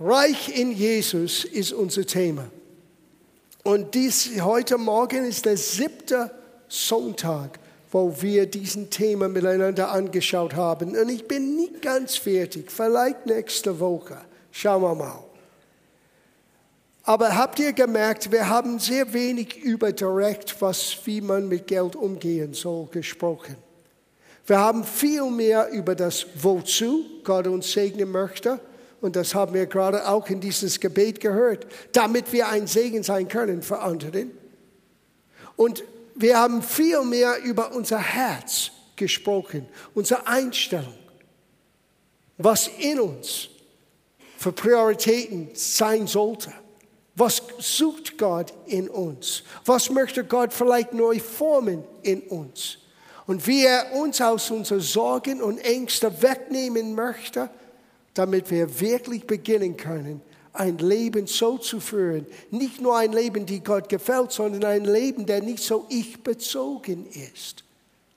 Reich in Jesus ist unser Thema. Und dies heute Morgen ist der siebte Sonntag, wo wir diesen Thema miteinander angeschaut haben. Und ich bin nicht ganz fertig, vielleicht nächste Woche. Schauen wir mal. Aber habt ihr gemerkt, wir haben sehr wenig über direkt, was, wie man mit Geld umgehen soll, gesprochen. Wir haben viel mehr über das Wozu Gott uns segnen möchte. Und das haben wir gerade auch in dieses Gebet gehört, damit wir ein Segen sein können für andere. Und wir haben viel mehr über unser Herz gesprochen, unsere Einstellung, was in uns für Prioritäten sein sollte. Was sucht Gott in uns? Was möchte Gott vielleicht neu formen in uns? Und wie er uns aus unseren Sorgen und Ängsten wegnehmen möchte, damit wir wirklich beginnen können, ein Leben so zu führen. Nicht nur ein Leben, die Gott gefällt, sondern ein Leben, der nicht so ich-bezogen ist.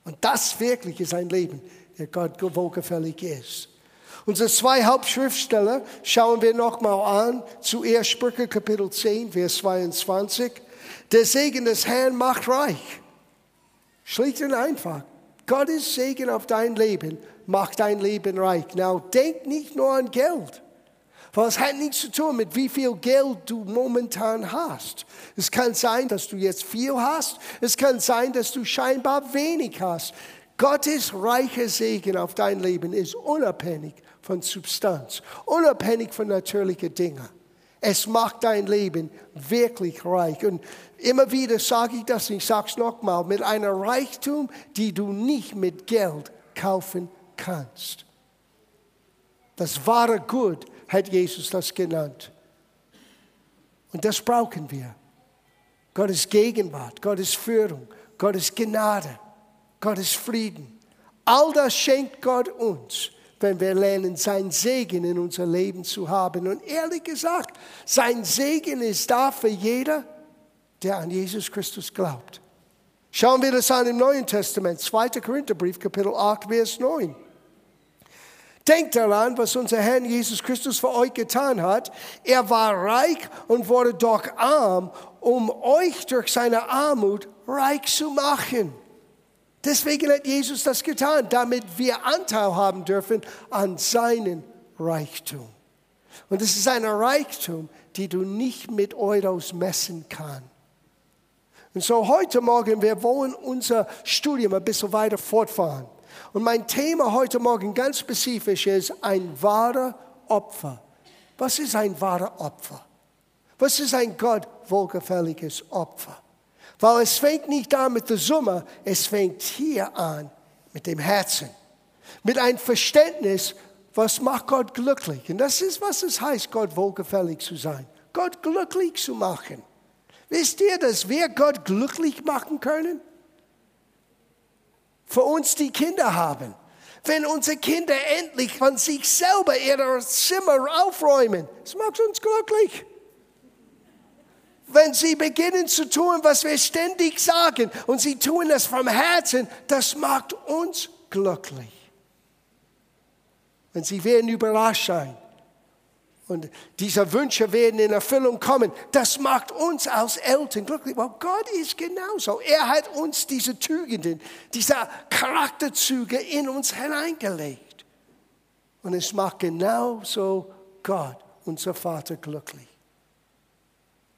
Und das wirklich ist ein Leben, der Gott wohlgefällig ist. Unsere zwei Hauptschriftsteller schauen wir nochmal an. Zuerst Sprüche Kapitel 10, Vers 22. Der Segen des Herrn macht reich. Schlicht und einfach. Gottes Segen auf dein Leben macht dein Leben reich. Now, denk nicht nur an Geld. Weil es hat nichts zu tun mit wie viel Geld du momentan hast. Es kann sein, dass du jetzt viel hast. Es kann sein, dass du scheinbar wenig hast. Gottes reicher Segen auf dein Leben ist unabhängig von Substanz, unabhängig von natürlichen Dingen. Es macht dein Leben wirklich reich. Und immer wieder sage ich das, ich sage es nochmal, mit einer Reichtum, die du nicht mit Geld kaufen kannst. Das wahre Gut hat Jesus das genannt. Und das brauchen wir. Gottes Gegenwart, Gottes Führung, Gottes Gnade, Gottes Frieden. All das schenkt Gott uns wenn wir lernen, sein Segen in unser Leben zu haben. Und ehrlich gesagt, sein Segen ist da für jeder, der an Jesus Christus glaubt. Schauen wir das an im Neuen Testament, 2. Korintherbrief, Kapitel 8, Vers 9. Denkt daran, was unser Herr Jesus Christus für euch getan hat. Er war reich und wurde doch arm, um euch durch seine Armut reich zu machen. Deswegen hat Jesus das getan, damit wir Anteil haben dürfen an seinen Reichtum. Und es ist ein Reichtum, die du nicht mit Euros messen kannst. Und so heute Morgen, wir wollen unser Studium ein bisschen weiter fortfahren. Und mein Thema heute Morgen ganz spezifisch ist ein wahrer Opfer. Was ist ein wahrer Opfer? Was ist ein Gott wohlgefälliges Opfer? Weil es fängt nicht an mit der Summe, es fängt hier an mit dem Herzen. Mit einem Verständnis, was macht Gott glücklich. Und das ist, was es heißt, Gott wohlgefällig zu sein. Gott glücklich zu machen. Wisst ihr, dass wir Gott glücklich machen können? Für uns, die Kinder haben. Wenn unsere Kinder endlich von sich selber ihre Zimmer aufräumen, das macht uns glücklich wenn sie beginnen zu tun, was wir ständig sagen, und sie tun das vom Herzen, das macht uns glücklich. Wenn sie werden überrascht sein und diese Wünsche werden in Erfüllung kommen, das macht uns als Eltern glücklich. Weil Gott ist genauso. Er hat uns diese Tugenden, diese Charakterzüge in uns hineingelegt. Und es macht genauso Gott, unser Vater, glücklich.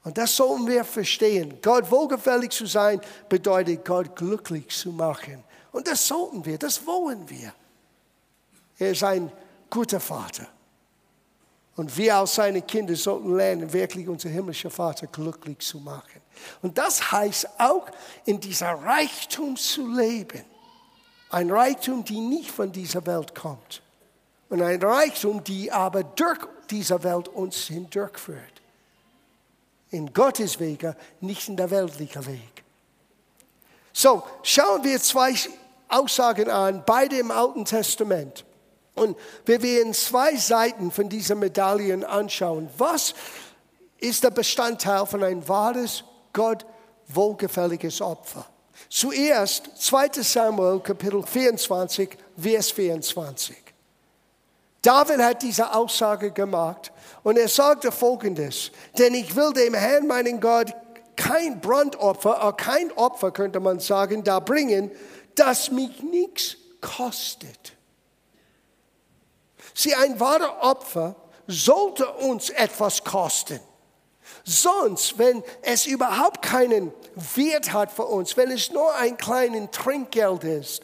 Und das sollten wir verstehen. Gott wohlgefällig zu sein bedeutet, Gott glücklich zu machen. Und das sollten wir, das wollen wir. Er ist ein guter Vater. Und wir als seine Kinder sollten lernen, wirklich unser himmlischer Vater glücklich zu machen. Und das heißt auch, in dieser Reichtum zu leben. Ein Reichtum, die nicht von dieser Welt kommt. Und ein Reichtum, die aber durch diese Welt uns hindurchführt in Gottes Wege, nicht in der weltlichen Weg. So, schauen wir zwei Aussagen an, beide im Alten Testament. Und wir werden zwei Seiten von dieser Medaillen anschauen. Was ist der Bestandteil von ein wahres, Gott wohlgefälliges Opfer? Zuerst 2 Samuel Kapitel 24, Vers 24. David hat diese Aussage gemacht und er sagte folgendes, denn ich will dem Herrn, meinen Gott, kein Brandopfer, kein Opfer könnte man sagen, da bringen, das mich nichts kostet. Sieh, ein wahres Opfer sollte uns etwas kosten. Sonst, wenn es überhaupt keinen Wert hat für uns, wenn es nur ein kleines Trinkgeld ist,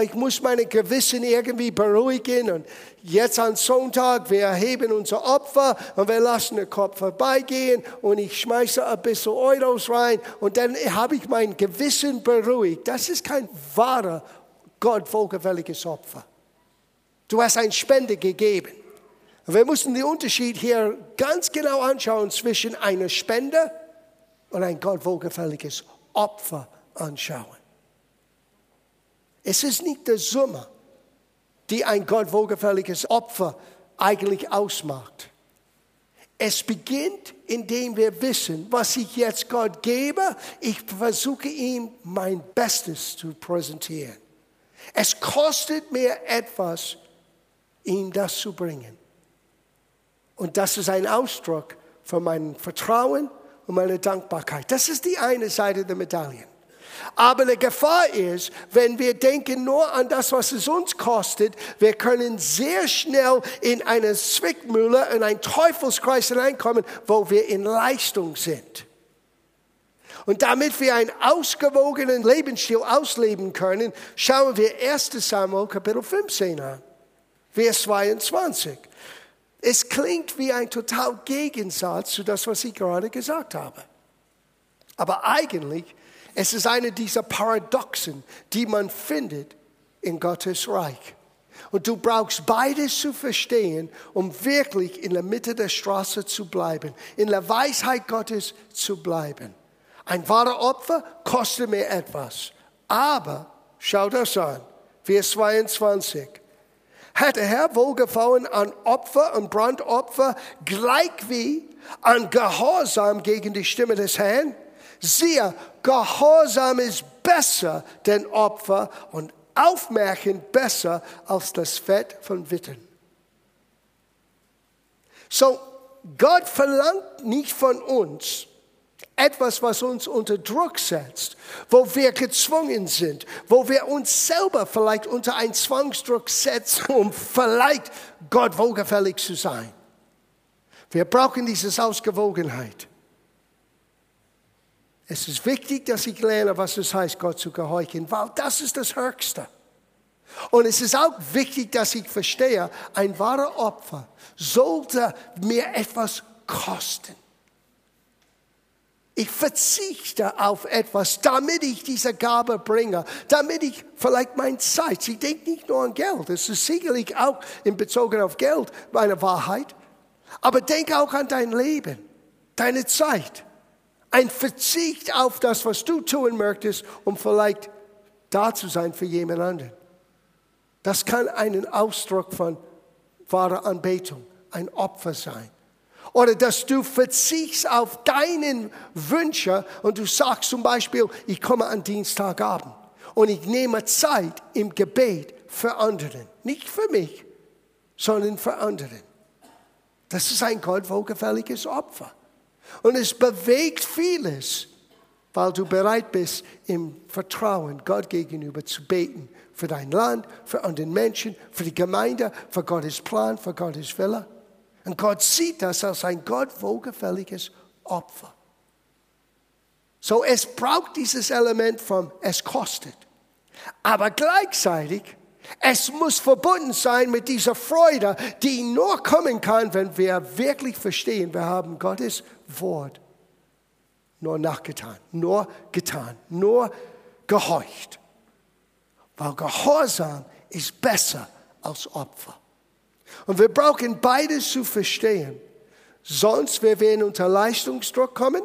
ich muss meine Gewissen irgendwie beruhigen und jetzt am Sonntag, wir erheben unser Opfer und wir lassen den Kopf vorbeigehen und ich schmeiße ein bisschen Euros rein und dann habe ich mein Gewissen beruhigt. Das ist kein wahrer, Gott wohlgefälliges Opfer. Du hast eine Spende gegeben. Wir müssen den Unterschied hier ganz genau anschauen zwischen einer Spende und ein Gott wohlgefälliges Opfer anschauen. Es ist nicht die Summe, die ein Gott wohlgefälliges Opfer eigentlich ausmacht. Es beginnt, indem wir wissen, was ich jetzt Gott gebe. Ich versuche ihm mein Bestes zu präsentieren. Es kostet mir etwas, ihm das zu bringen. Und das ist ein Ausdruck von meinem Vertrauen und meiner Dankbarkeit. Das ist die eine Seite der Medaille. Aber die Gefahr ist, wenn wir denken nur an das, was es uns kostet, wir können sehr schnell in eine Zwickmühle, in einen Teufelskreis hineinkommen, wo wir in Leistung sind. Und damit wir einen ausgewogenen Lebensstil ausleben können, schauen wir 1 Samuel Kapitel 15 an, Vers 22. Es klingt wie ein total Gegensatz zu das, was ich gerade gesagt habe. Aber eigentlich es ist eine dieser Paradoxen, die man findet in Gottes Reich. Und du brauchst beides zu verstehen, um wirklich in der Mitte der Straße zu bleiben, in der Weisheit Gottes zu bleiben. Ein wahrer Opfer kostet mir etwas. Aber, schau das an, Vers 22. Hat der Herr wohlgefallen an Opfer und Brandopfer, gleich wie an Gehorsam gegen die Stimme des Herrn? Siehe, Gehorsam ist besser denn Opfer und Aufmerken besser als das Fett von Witten. So, Gott verlangt nicht von uns etwas, was uns unter Druck setzt, wo wir gezwungen sind, wo wir uns selber vielleicht unter einen Zwangsdruck setzen, um vielleicht Gott wohlgefällig zu sein. Wir brauchen diese Ausgewogenheit. Es ist wichtig, dass ich lerne, was es heißt, Gott zu gehorchen, weil das ist das Höchste. Und es ist auch wichtig, dass ich verstehe, ein wahrer Opfer sollte mir etwas kosten. Ich verzichte auf etwas, damit ich diese Gabe bringe, damit ich vielleicht meine Zeit, ich denke nicht nur an Geld, es ist sicherlich auch in Bezug auf Geld meine Wahrheit, aber denke auch an dein Leben, deine Zeit ein Verzicht auf das, was du tun möchtest, um vielleicht da zu sein für jemand anderen. Das kann ein Ausdruck von wahrer Anbetung, ein Opfer sein. Oder dass du verzichtst auf deinen Wünsche und du sagst zum Beispiel, ich komme an Dienstagabend und ich nehme Zeit im Gebet für anderen. Nicht für mich, sondern für anderen. Das ist ein Gott wohlgefälliges Opfer. Und es bewegt vieles, weil du bereit bist, im Vertrauen Gott gegenüber zu beten. Für dein Land, für andere Menschen, für die Gemeinde, für Gottes Plan, für Gottes Wille. Und Gott sieht das als ein Gott wohlgefälliges Opfer. So, es braucht dieses Element von es kostet. Aber gleichzeitig es muss verbunden sein mit dieser Freude, die nur kommen kann, wenn wir wirklich verstehen, wir haben Gottes Wort nur nachgetan, nur getan, nur gehorcht. Weil Gehorsam ist besser als Opfer. Und wir brauchen beides zu verstehen. Sonst wir werden unter Leistungsdruck kommen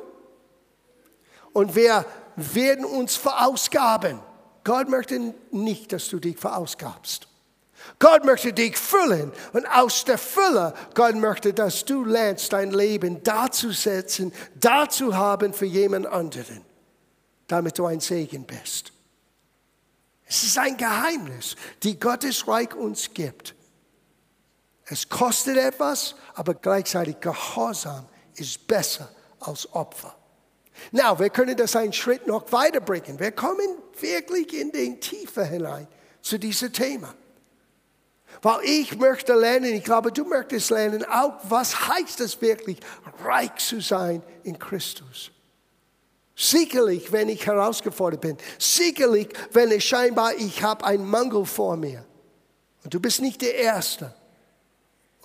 und wir werden uns verausgaben. Gott möchte nicht, dass du dich verausgabst. Gott möchte dich füllen und aus der Fülle, Gott möchte, dass du lernst, dein Leben dazusetzen, dazu haben für jemand anderen, damit du ein Segen bist. Es ist ein Geheimnis, die Gottes Reich uns gibt. Es kostet etwas, aber gleichzeitig Gehorsam ist besser als Opfer. Na, wir können das einen Schritt noch weiterbringen. Wir kommen wirklich in den Tiefe hinein zu diesem Thema. Weil ich möchte lernen, ich glaube, du möchtest lernen, auch was heißt es wirklich, reich zu sein in Christus. Sicherlich, wenn ich herausgefordert bin. Sicherlich, wenn es scheinbar, ich habe einen Mangel vor mir. Und du bist nicht der Erste.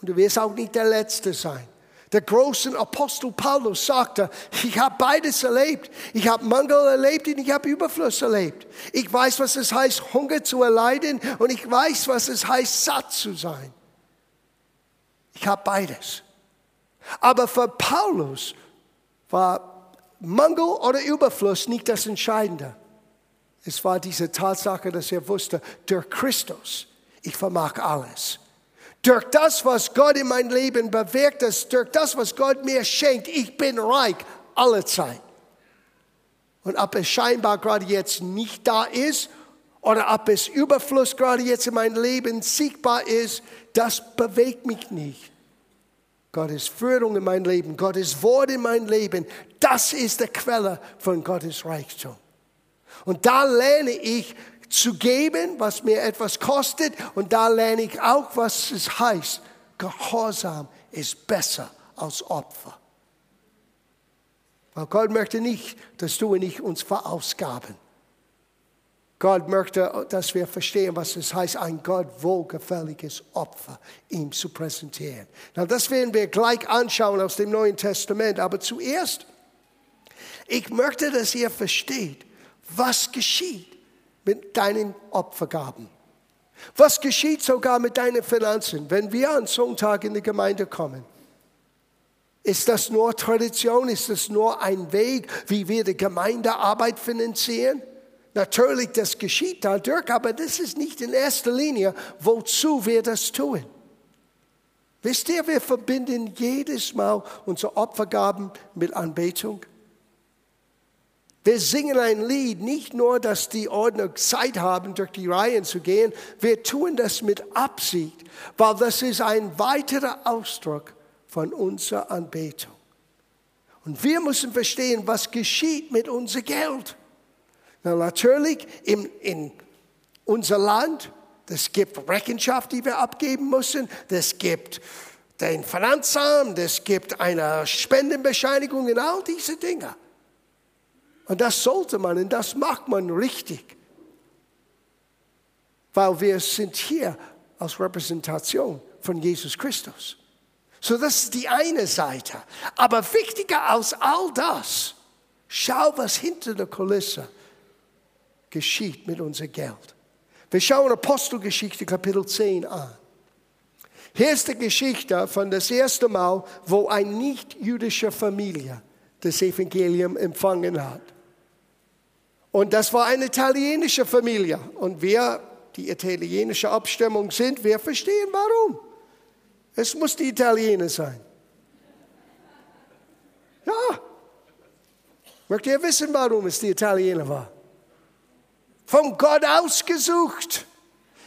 Und du wirst auch nicht der Letzte sein. Der große Apostel Paulus sagte, ich habe beides erlebt. Ich habe Mangel erlebt und ich habe Überfluss erlebt. Ich weiß, was es heißt, Hunger zu erleiden und ich weiß, was es heißt, satt zu sein. Ich habe beides. Aber für Paulus war Mangel oder Überfluss nicht das Entscheidende. Es war diese Tatsache, dass er wusste, durch Christus, ich vermag alles. Durch das, was Gott in mein Leben bewirkt, durch das, was Gott mir schenkt, ich bin reich alle Zeit. Und ob es scheinbar gerade jetzt nicht da ist oder ob es Überfluss gerade jetzt in meinem Leben sichtbar ist, das bewegt mich nicht. Gottes Führung in mein Leben, Gottes Wort in mein Leben, das ist die Quelle von Gottes Reichtum. Und da lerne ich zu geben, was mir etwas kostet. Und da lerne ich auch, was es heißt. Gehorsam ist besser als Opfer. Weil Gott möchte nicht, dass du und ich uns verausgaben. Gott möchte, dass wir verstehen, was es heißt, ein Gott wohlgefälliges Opfer ihm zu präsentieren. Na, das werden wir gleich anschauen aus dem Neuen Testament. Aber zuerst, ich möchte, dass ihr versteht, was geschieht, mit deinen Opfergaben? Was geschieht sogar mit deinen Finanzen, wenn wir an Sonntag in die Gemeinde kommen? Ist das nur Tradition? Ist das nur ein Weg, wie wir die Gemeindearbeit finanzieren? Natürlich, das geschieht dadurch, aber das ist nicht in erster Linie, wozu wir das tun. Wisst ihr, wir verbinden jedes Mal unsere Opfergaben mit Anbetung. Wir singen ein Lied, nicht nur, dass die Ordner Zeit haben, durch die Reihen zu gehen, wir tun das mit Absicht, weil das ist ein weiterer Ausdruck von unserer Anbetung. Und wir müssen verstehen, was geschieht mit unserem Geld. Na, natürlich in, in unser Land, es gibt Rechenschaft, die wir abgeben müssen, es gibt den Finanzamt, es gibt eine Spendenbescheinigung und all diese Dinge. Und das sollte man und das macht man richtig. Weil wir sind hier als Repräsentation von Jesus Christus. So, das ist die eine Seite. Aber wichtiger als all das, schau, was hinter der Kulisse geschieht mit unserem Geld. Wir schauen Apostelgeschichte Kapitel 10 an. Hier ist die Geschichte von das erste Mal, wo eine nicht-jüdische Familie das Evangelium empfangen hat. Und das war eine italienische Familie. Und wir, die italienische Abstimmung sind, wir verstehen warum. Es muss die Italiener sein. Ja. Möchtet ihr wissen, warum es die Italiener war? Von Gott ausgesucht.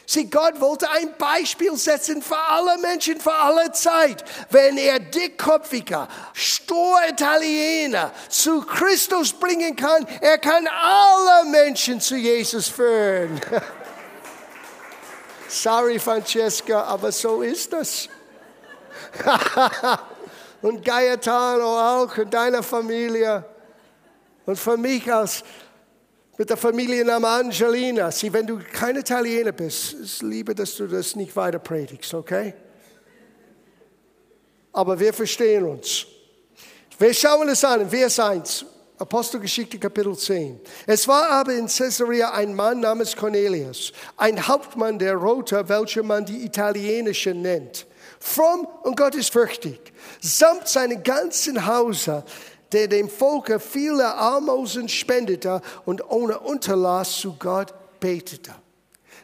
Sieh, Gott wollte ein Beispiel setzen für alle Menschen, für alle Zeit. Wenn er dickköpfiger, stur Italiener zu Christus bringen kann, er kann alle Menschen zu Jesus führen. Sorry, Francesca, aber so ist das. und Gaetano auch und deine Familie. Und für mich als mit der Familienname Angelina. Sieh, wenn du kein Italiener bist, ist lieber, dass du das nicht weiter predigst, okay? Aber wir verstehen uns. Wir schauen es an, Vers 1, Apostelgeschichte Kapitel 10. Es war aber in Caesarea ein Mann namens Cornelius, ein Hauptmann der Roter, welcher man die italienische nennt. Fromm und gottesfürchtig, samt seinem ganzen Hause der dem Volke viele Almosen spendete und ohne Unterlass zu Gott betete.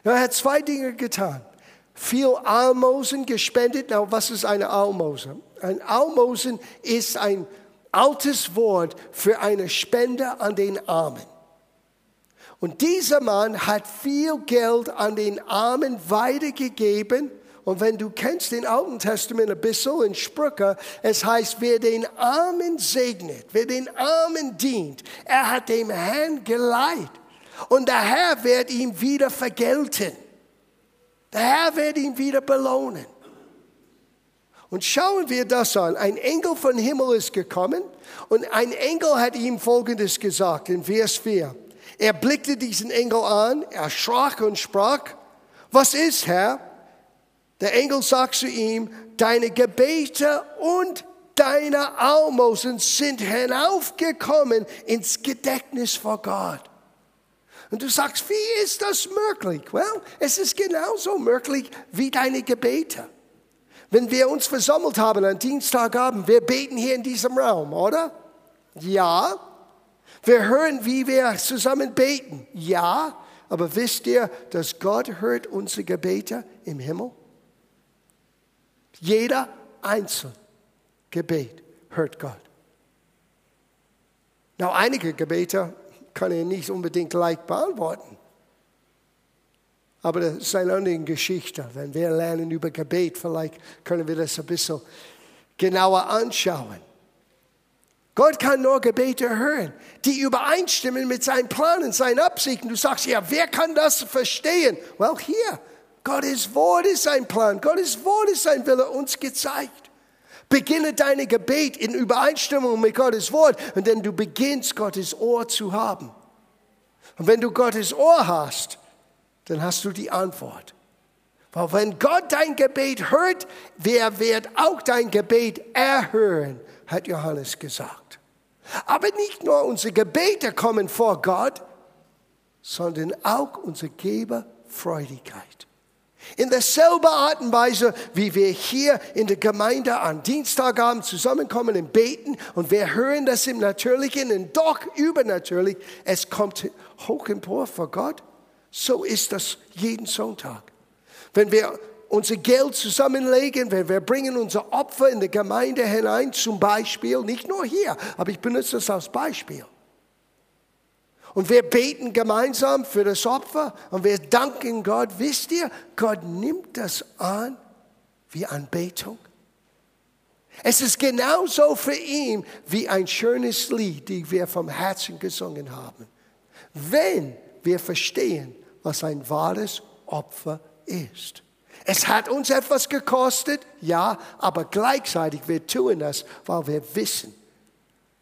Er hat zwei Dinge getan. Viel Almosen gespendet. Na, was ist eine Almose? Ein Almosen ist ein altes Wort für eine Spende an den Armen. Und dieser Mann hat viel Geld an den Armen weitergegeben Und wenn du kennst den Alten Testament ein bisschen in Sprüche, es heißt, wer den Armen segnet, wer den Armen dient, er hat dem Herrn geleiht. Und der Herr wird ihm wieder vergelten. Der Herr wird ihn wieder belohnen. Und schauen wir das an. Ein Engel von Himmel ist gekommen und ein Engel hat ihm Folgendes gesagt in Vers 4. Er blickte diesen Engel an, erschrak und sprach, was ist, Herr? Der Engel sagt zu ihm, deine Gebete und deine Almosen sind hinaufgekommen ins Gedächtnis vor Gott. Und du sagst, wie ist das möglich? Well, es ist genauso möglich wie deine Gebete. Wenn wir uns versammelt haben an Dienstagabend, wir beten hier in diesem Raum, oder? Ja. Wir hören, wie wir zusammen beten. Ja. Aber wisst ihr, dass Gott hört unsere Gebete im Himmel? Jeder einzelne Gebet hört Gott. Na, einige Gebete kann er nicht unbedingt leicht beantworten. Aber das ist eine andere Geschichte. Wenn wir lernen über Gebet, vielleicht können wir das ein bisschen genauer anschauen. Gott kann nur Gebete hören, die übereinstimmen mit seinen Planen, seinen Absichten. Du sagst, ja, wer kann das verstehen? Well, hier, Gottes Wort ist sein Plan, Gottes Wort ist sein Wille uns gezeigt. Beginne deine Gebet in Übereinstimmung mit Gottes Wort und dann du beginnst, Gottes Ohr zu haben. Und wenn du Gottes Ohr hast, dann hast du die Antwort. Weil wenn Gott dein Gebet hört, wer wird auch dein Gebet erhören, hat Johannes gesagt. Aber nicht nur unsere Gebete kommen vor Gott, sondern auch unsere Geberfreudigkeit. In derselben Art und Weise, wie wir hier in der Gemeinde an Dienstagabend zusammenkommen und beten und wir hören das im Natürlichen und doch übernatürlich, es kommt hoch empor vor Gott, so ist das jeden Sonntag. Wenn wir unser Geld zusammenlegen, wenn wir bringen unser Opfer in die Gemeinde hinein, zum Beispiel, nicht nur hier, aber ich benutze das als Beispiel. Und wir beten gemeinsam für das Opfer und wir danken Gott. Wisst ihr, Gott nimmt das an wie Anbetung. Es ist genauso für ihn wie ein schönes Lied, das wir vom Herzen gesungen haben. Wenn wir verstehen, was ein wahres Opfer ist. Es hat uns etwas gekostet, ja, aber gleichzeitig wir tun das, weil wir wissen,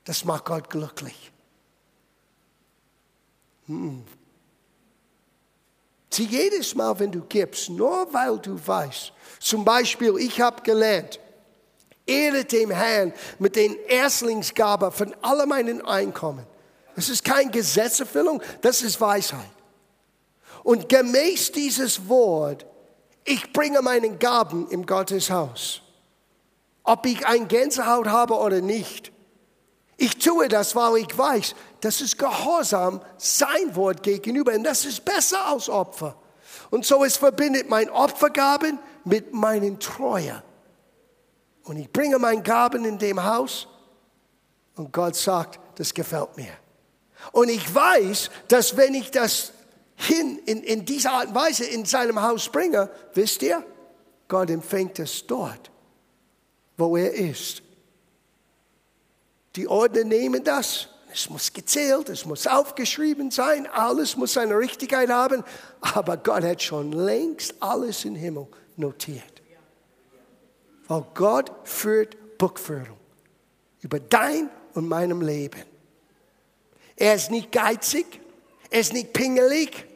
das macht Gott glücklich. Sieh, jedes Mal, wenn du gibst, nur weil du weißt, zum Beispiel, ich habe gelernt, ehre dem Herrn mit den Erstlingsgaben von all meinen Einkommen. Das ist keine Gesetzeserfüllung, das ist Weisheit. Und gemäß dieses Wort, ich bringe meinen Gaben im Gotteshaus. Ob ich ein Gänsehaut habe oder nicht. Ich tue das, weil ich weiß, das ist Gehorsam sein Wort gegenüber und das ist besser als Opfer. Und so es verbindet mein Opfergaben mit meinen Treue. Und ich bringe meine Gaben in dem Haus und Gott sagt, das gefällt mir. Und ich weiß, dass wenn ich das hin in, in dieser Art und Weise in seinem Haus bringe, wisst ihr, Gott empfängt es dort, wo er ist. Die Ordner nehmen das. Es muss gezählt, es muss aufgeschrieben sein, alles muss seine Richtigkeit haben. Aber Gott hat schon längst alles im Himmel notiert. Weil Gott führt Buchführung über dein und meinem Leben. Er ist nicht geizig, er ist nicht pingelig,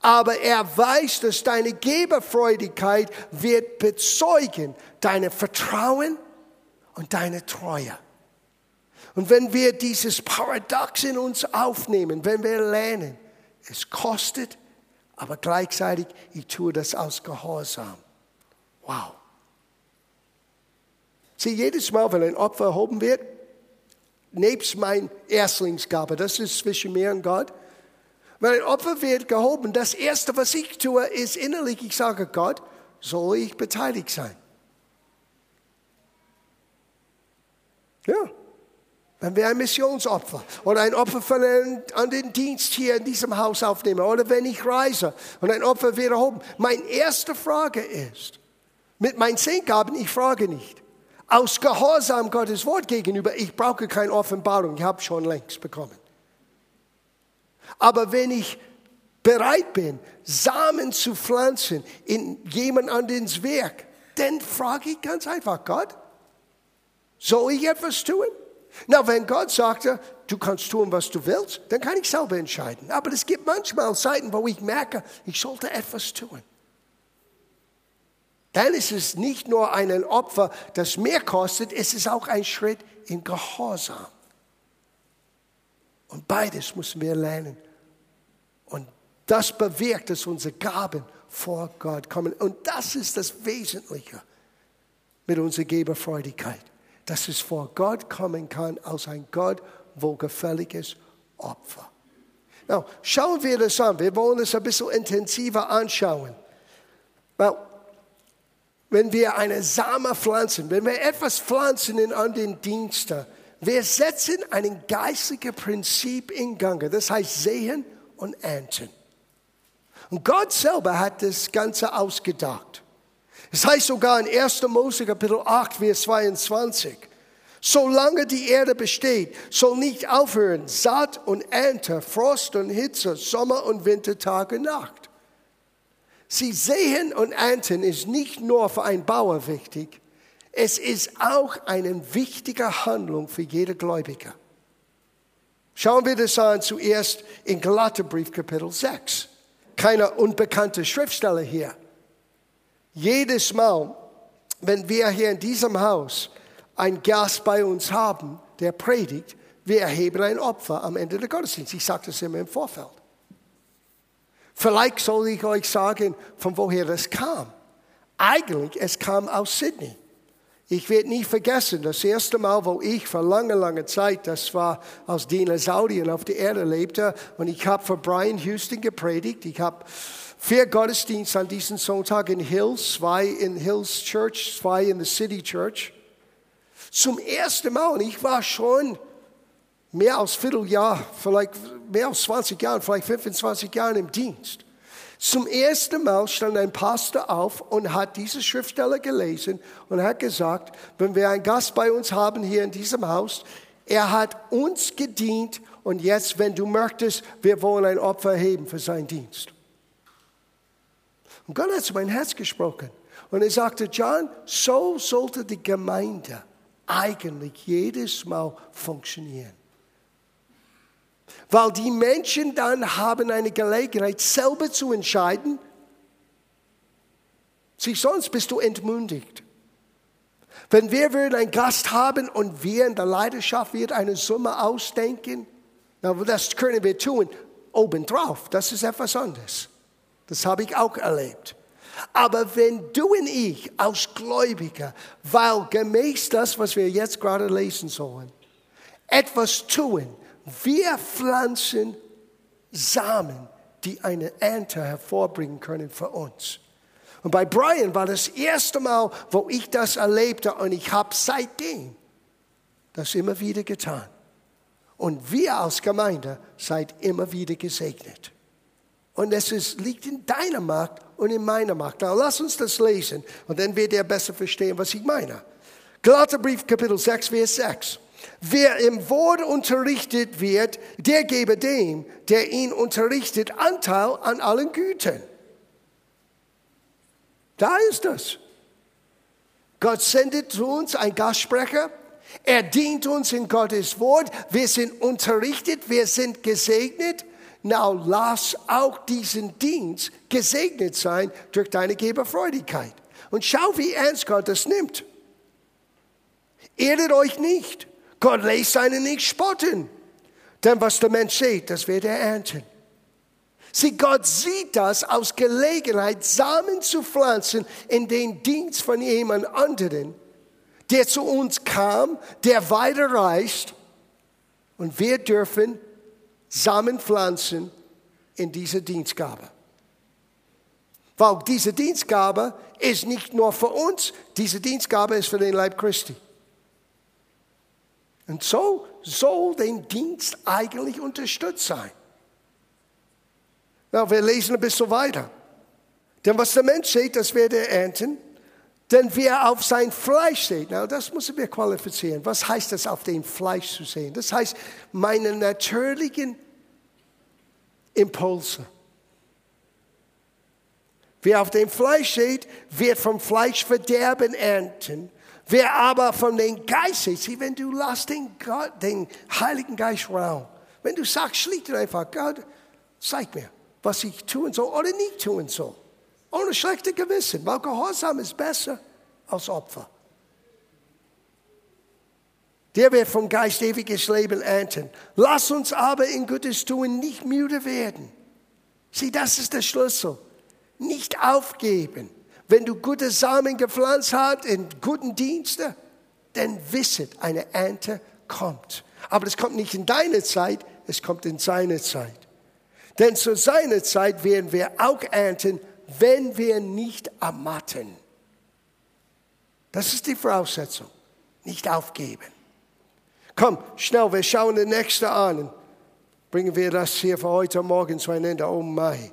aber er weiß, dass deine Geberfreudigkeit wird bezeugen, deine Vertrauen und deine Treue. Und wenn wir dieses Paradox in uns aufnehmen, wenn wir lernen, es kostet, aber gleichzeitig, ich tue das aus Gehorsam. Wow. Sieh, jedes Mal, wenn ein Opfer erhoben wird, nebst mein Erstlingsgabe, das ist zwischen mir und Gott, wenn ein Opfer wird gehoben, das Erste, was ich tue, ist innerlich, ich sage Gott, soll ich beteiligt sein? Ja. Wenn wir ein Missionsopfer oder ein Opfer von einem, an den Dienst hier in diesem Haus aufnehmen oder wenn ich reise und ein Opfer wird erhoben. Meine erste Frage ist, mit meinen Zehngaben, ich frage nicht. Aus Gehorsam Gottes Wort gegenüber, ich brauche keine Offenbarung, ich habe schon längst bekommen. Aber wenn ich bereit bin, Samen zu pflanzen in jemand anderes Werk, dann frage ich ganz einfach, Gott, soll ich etwas tun? Na, wenn Gott sagte, du kannst tun, was du willst, dann kann ich selber entscheiden. Aber es gibt manchmal Zeiten, wo ich merke, ich sollte etwas tun. Dann ist es nicht nur ein Opfer, das mehr kostet, es ist auch ein Schritt in Gehorsam. Und beides müssen wir lernen. Und das bewirkt, dass unsere Gaben vor Gott kommen. Und das ist das Wesentliche mit unserer Geberfreudigkeit dass es vor Gott kommen kann als ein Gott wohlgefälliges Opfer. Now, schauen wir das an. Wir wollen es ein bisschen intensiver anschauen. Well, wenn wir eine Same pflanzen, wenn wir etwas pflanzen in den Diensten, wir setzen ein geistiges Prinzip in Gang. Das heißt sehen und ernten. Und Gott selber hat das Ganze ausgedacht. Es heißt sogar in 1. Mose Kapitel 8, Vers 22, solange die Erde besteht, soll nicht aufhören Saat und Ernte, Frost und Hitze, Sommer und Winter, Tag und Nacht. Sie sehen und ernten ist nicht nur für einen Bauer wichtig, es ist auch eine wichtige Handlung für jede Gläubige. Schauen wir das an zuerst in Galaterbrief Kapitel 6. Keine unbekannte Schriftsteller hier. Jedes Mal, wenn wir hier in diesem Haus einen Gast bei uns haben, der predigt, wir erheben ein Opfer am Ende des Gottesdienstes. Ich sage das immer im Vorfeld. Vielleicht soll ich euch sagen, von woher das kam. Eigentlich, es kam aus Sydney. Ich werde nie vergessen, das erste Mal, wo ich vor langer, langer Zeit, das war als Dinosaurier auf der Erde lebte, und ich habe für Brian Houston gepredigt. Ich habe vier Gottesdienste an diesem Sonntag in Hills, zwei in Hills Church, zwei in the City Church. Zum ersten Mal, und ich war schon mehr als Vierteljahr, vielleicht mehr als 20 Jahre, vielleicht 25 Jahre im Dienst. Zum ersten Mal stand ein Pastor auf und hat diese Schriftstelle gelesen und hat gesagt, wenn wir einen Gast bei uns haben hier in diesem Haus, er hat uns gedient und jetzt, wenn du möchtest, wir wollen ein Opfer heben für seinen Dienst. Und Gott hat zu mein Herz gesprochen. Und er sagte, John, so sollte die Gemeinde eigentlich jedes Mal funktionieren. Weil die Menschen dann haben eine Gelegenheit, selber zu entscheiden. Sie, sonst bist du entmündigt. Wenn wir würden einen Gast haben und wir in der Leidenschaft wird eine Summe ausdenken, das können wir tun, obendrauf, das ist etwas anderes. Das habe ich auch erlebt. Aber wenn du und ich als Gläubiger, weil gemäß das, was wir jetzt gerade lesen sollen, etwas tun, wir pflanzen Samen, die eine Ernte hervorbringen können für uns. Und bei Brian war das erste Mal, wo ich das erlebte und ich habe seitdem das immer wieder getan. Und wir als Gemeinde seid immer wieder gesegnet. Und es ist, liegt in deiner Macht und in meiner Macht. Now, lass uns das lesen und dann wird er besser verstehen, was ich meine. Galaterbrief Kapitel 6, Vers 6. Wer im Wort unterrichtet wird, der gebe dem, der ihn unterrichtet, Anteil an allen Gütern. Da ist das. Gott sendet zu uns einen Gastsprecher. Er dient uns in Gottes Wort. Wir sind unterrichtet, wir sind gesegnet. Now lass auch diesen Dienst gesegnet sein durch deine Geberfreudigkeit. Und schau, wie ernst Gott das nimmt. Irret euch nicht. Gott lässt seinen nicht spotten. Denn was der Mensch sieht, das wird er ernten. Sieh, Gott sieht das aus Gelegenheit, Samen zu pflanzen in den Dienst von jemand anderen, der zu uns kam, der weiterreist. Und wir dürfen Samen pflanzen in diese Dienstgabe. Weil diese Dienstgabe ist nicht nur für uns, diese Dienstgabe ist für den Leib Christi. Und so soll den Dienst eigentlich unterstützt sein. Na, wir lesen ein bisschen weiter. Denn was der Mensch sieht, das wird er ernten. Denn wer auf sein Fleisch sieht, na, das müssen wir qualifizieren. Was heißt das, auf dem Fleisch zu sehen? Das heißt, meine natürlichen Impulse. Wer auf dem Fleisch steht, wird vom Fleisch Verderben ernten. Wer aber von dem Geist sieh, wenn du lässt den, Gott, den Heiligen Geist Raum, wenn du sagst schlicht und einfach, Gott, zeig mir, was ich tun soll oder nicht tun soll. Ohne schlechte Gewissen, weil Gehorsam ist besser als Opfer. Der wird vom Geist ewiges Leben ernten. Lass uns aber in Gutes tun nicht müde werden. Sieh, das ist der Schlüssel. Nicht aufgeben. Wenn du gute Samen gepflanzt hast in guten Diensten, dann wisset, eine Ernte kommt. Aber es kommt nicht in deine Zeit, es kommt in seine Zeit. Denn zu seiner Zeit werden wir auch ernten, wenn wir nicht ermatten. Das ist die Voraussetzung. Nicht aufgeben. Komm, schnell, wir schauen den nächsten an. Bringen wir das hier für heute Morgen zu einem Ende. Oh mein.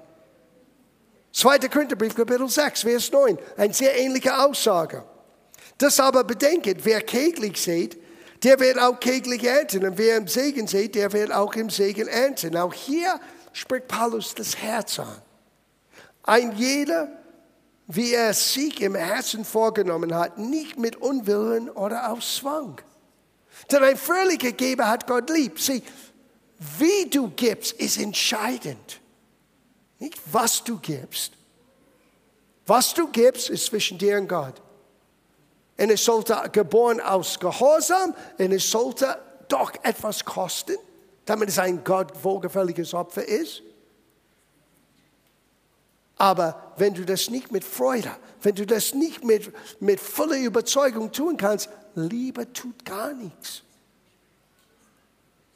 2. Korintherbrief, Kapitel 6, Vers 9. Eine sehr ähnliche Aussage. Das aber bedenket, wer keglich seht, der wird auch keglich ernten. Und wer im Segen seht, der wird auch im Segen ernten. Auch hier spricht Paulus das Herz an. Ein jeder, wie er sich im Herzen vorgenommen hat, nicht mit Unwillen oder aus Zwang. Denn ein fröhlicher Geber hat Gott lieb. Sieh, wie du gibst, ist entscheidend. Nicht was du gibst. Was du gibst, ist zwischen dir und Gott. Und es sollte geboren aus Gehorsam und es sollte doch etwas kosten, damit es ein Gott wohlgefälliges Opfer ist. Aber wenn du das nicht mit Freude, wenn du das nicht mit, mit voller Überzeugung tun kannst, Liebe tut gar nichts.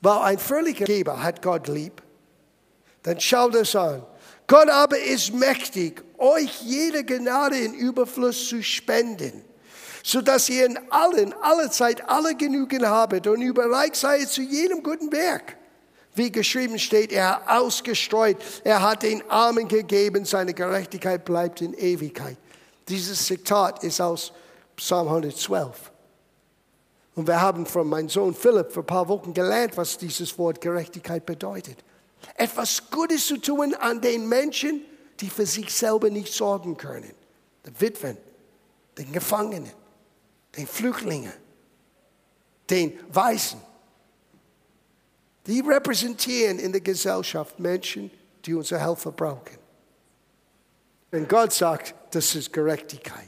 Weil ein völliger Geber hat Gott lieb. Dann schau das an. Gott aber ist mächtig, euch jede Gnade in Überfluss zu spenden, sodass ihr in allen, alle Zeit alle genügen habet und überreich seid zu jedem guten Werk. Wie geschrieben steht, er hat ausgestreut, er hat den Armen gegeben, seine Gerechtigkeit bleibt in Ewigkeit. Dieses Zitat ist aus Psalm 112. Und wir haben von meinem Sohn Philipp vor ein paar Wochen gelernt, was dieses Wort Gerechtigkeit bedeutet. Etwas Gutes zu tun an den Menschen, die für sich selber nicht sorgen können. Den Witwen, den Gefangenen, den Flüchtlingen, den Weißen. Die repräsentieren in der Gesellschaft Menschen, die unsere Helfer brauchen. Wenn Gott sagt, das ist Gerechtigkeit.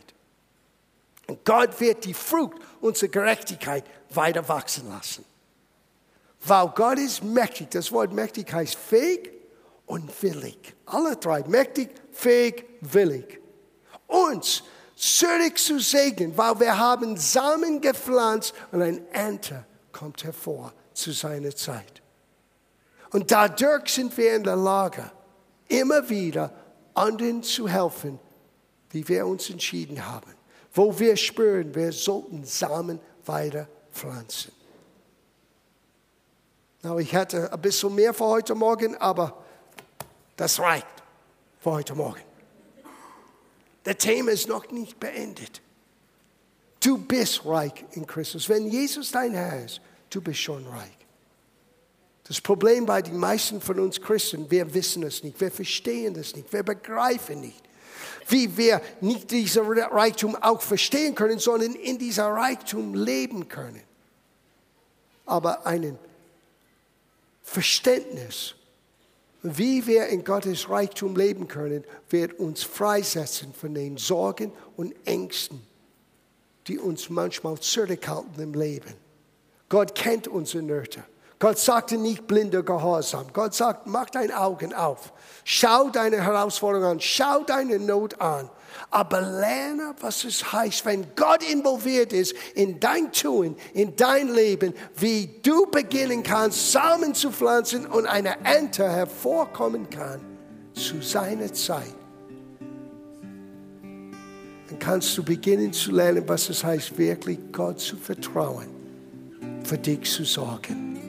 Und Gott wird die Frucht unserer Gerechtigkeit weiter wachsen lassen. Weil Gott ist mächtig. Das Wort mächtig heißt fähig und willig. Alle drei. Mächtig, fähig, willig. Uns zurück zu segnen, weil wir haben Samen gepflanzt und ein Ernte kommt hervor zu seiner Zeit. Und dadurch sind wir in der Lage, immer wieder anderen zu helfen, wie wir uns entschieden haben wo wir spüren, wir sollten Samen weiter pflanzen. Now, ich hatte ein bisschen mehr für heute Morgen, aber das reicht für heute Morgen. Das Thema ist noch nicht beendet. Du bist reich in Christus. Wenn Jesus dein Herr ist, du bist schon reich. Das Problem bei den meisten von uns Christen, wir wissen es nicht, wir verstehen es nicht, wir begreifen nicht wie wir nicht diesen Reichtum auch verstehen können, sondern in dieser Reichtum leben können. Aber ein Verständnis, wie wir in Gottes Reichtum leben können, wird uns freisetzen von den Sorgen und Ängsten, die uns manchmal zurückhalten im Leben. Gott kennt unsere Nöte. Gott sagte nicht blinder Gehorsam. Gott sagt, mach deine Augen auf. Schau deine Herausforderung an. Schau deine Not an. Aber lerne, was es heißt, wenn Gott involviert ist in dein Tun, in dein Leben, wie du beginnen kannst, Samen zu pflanzen und eine Ernte hervorkommen kann zu seiner Zeit. Dann kannst du beginnen zu lernen, was es heißt, wirklich Gott zu vertrauen für dich zu sorgen.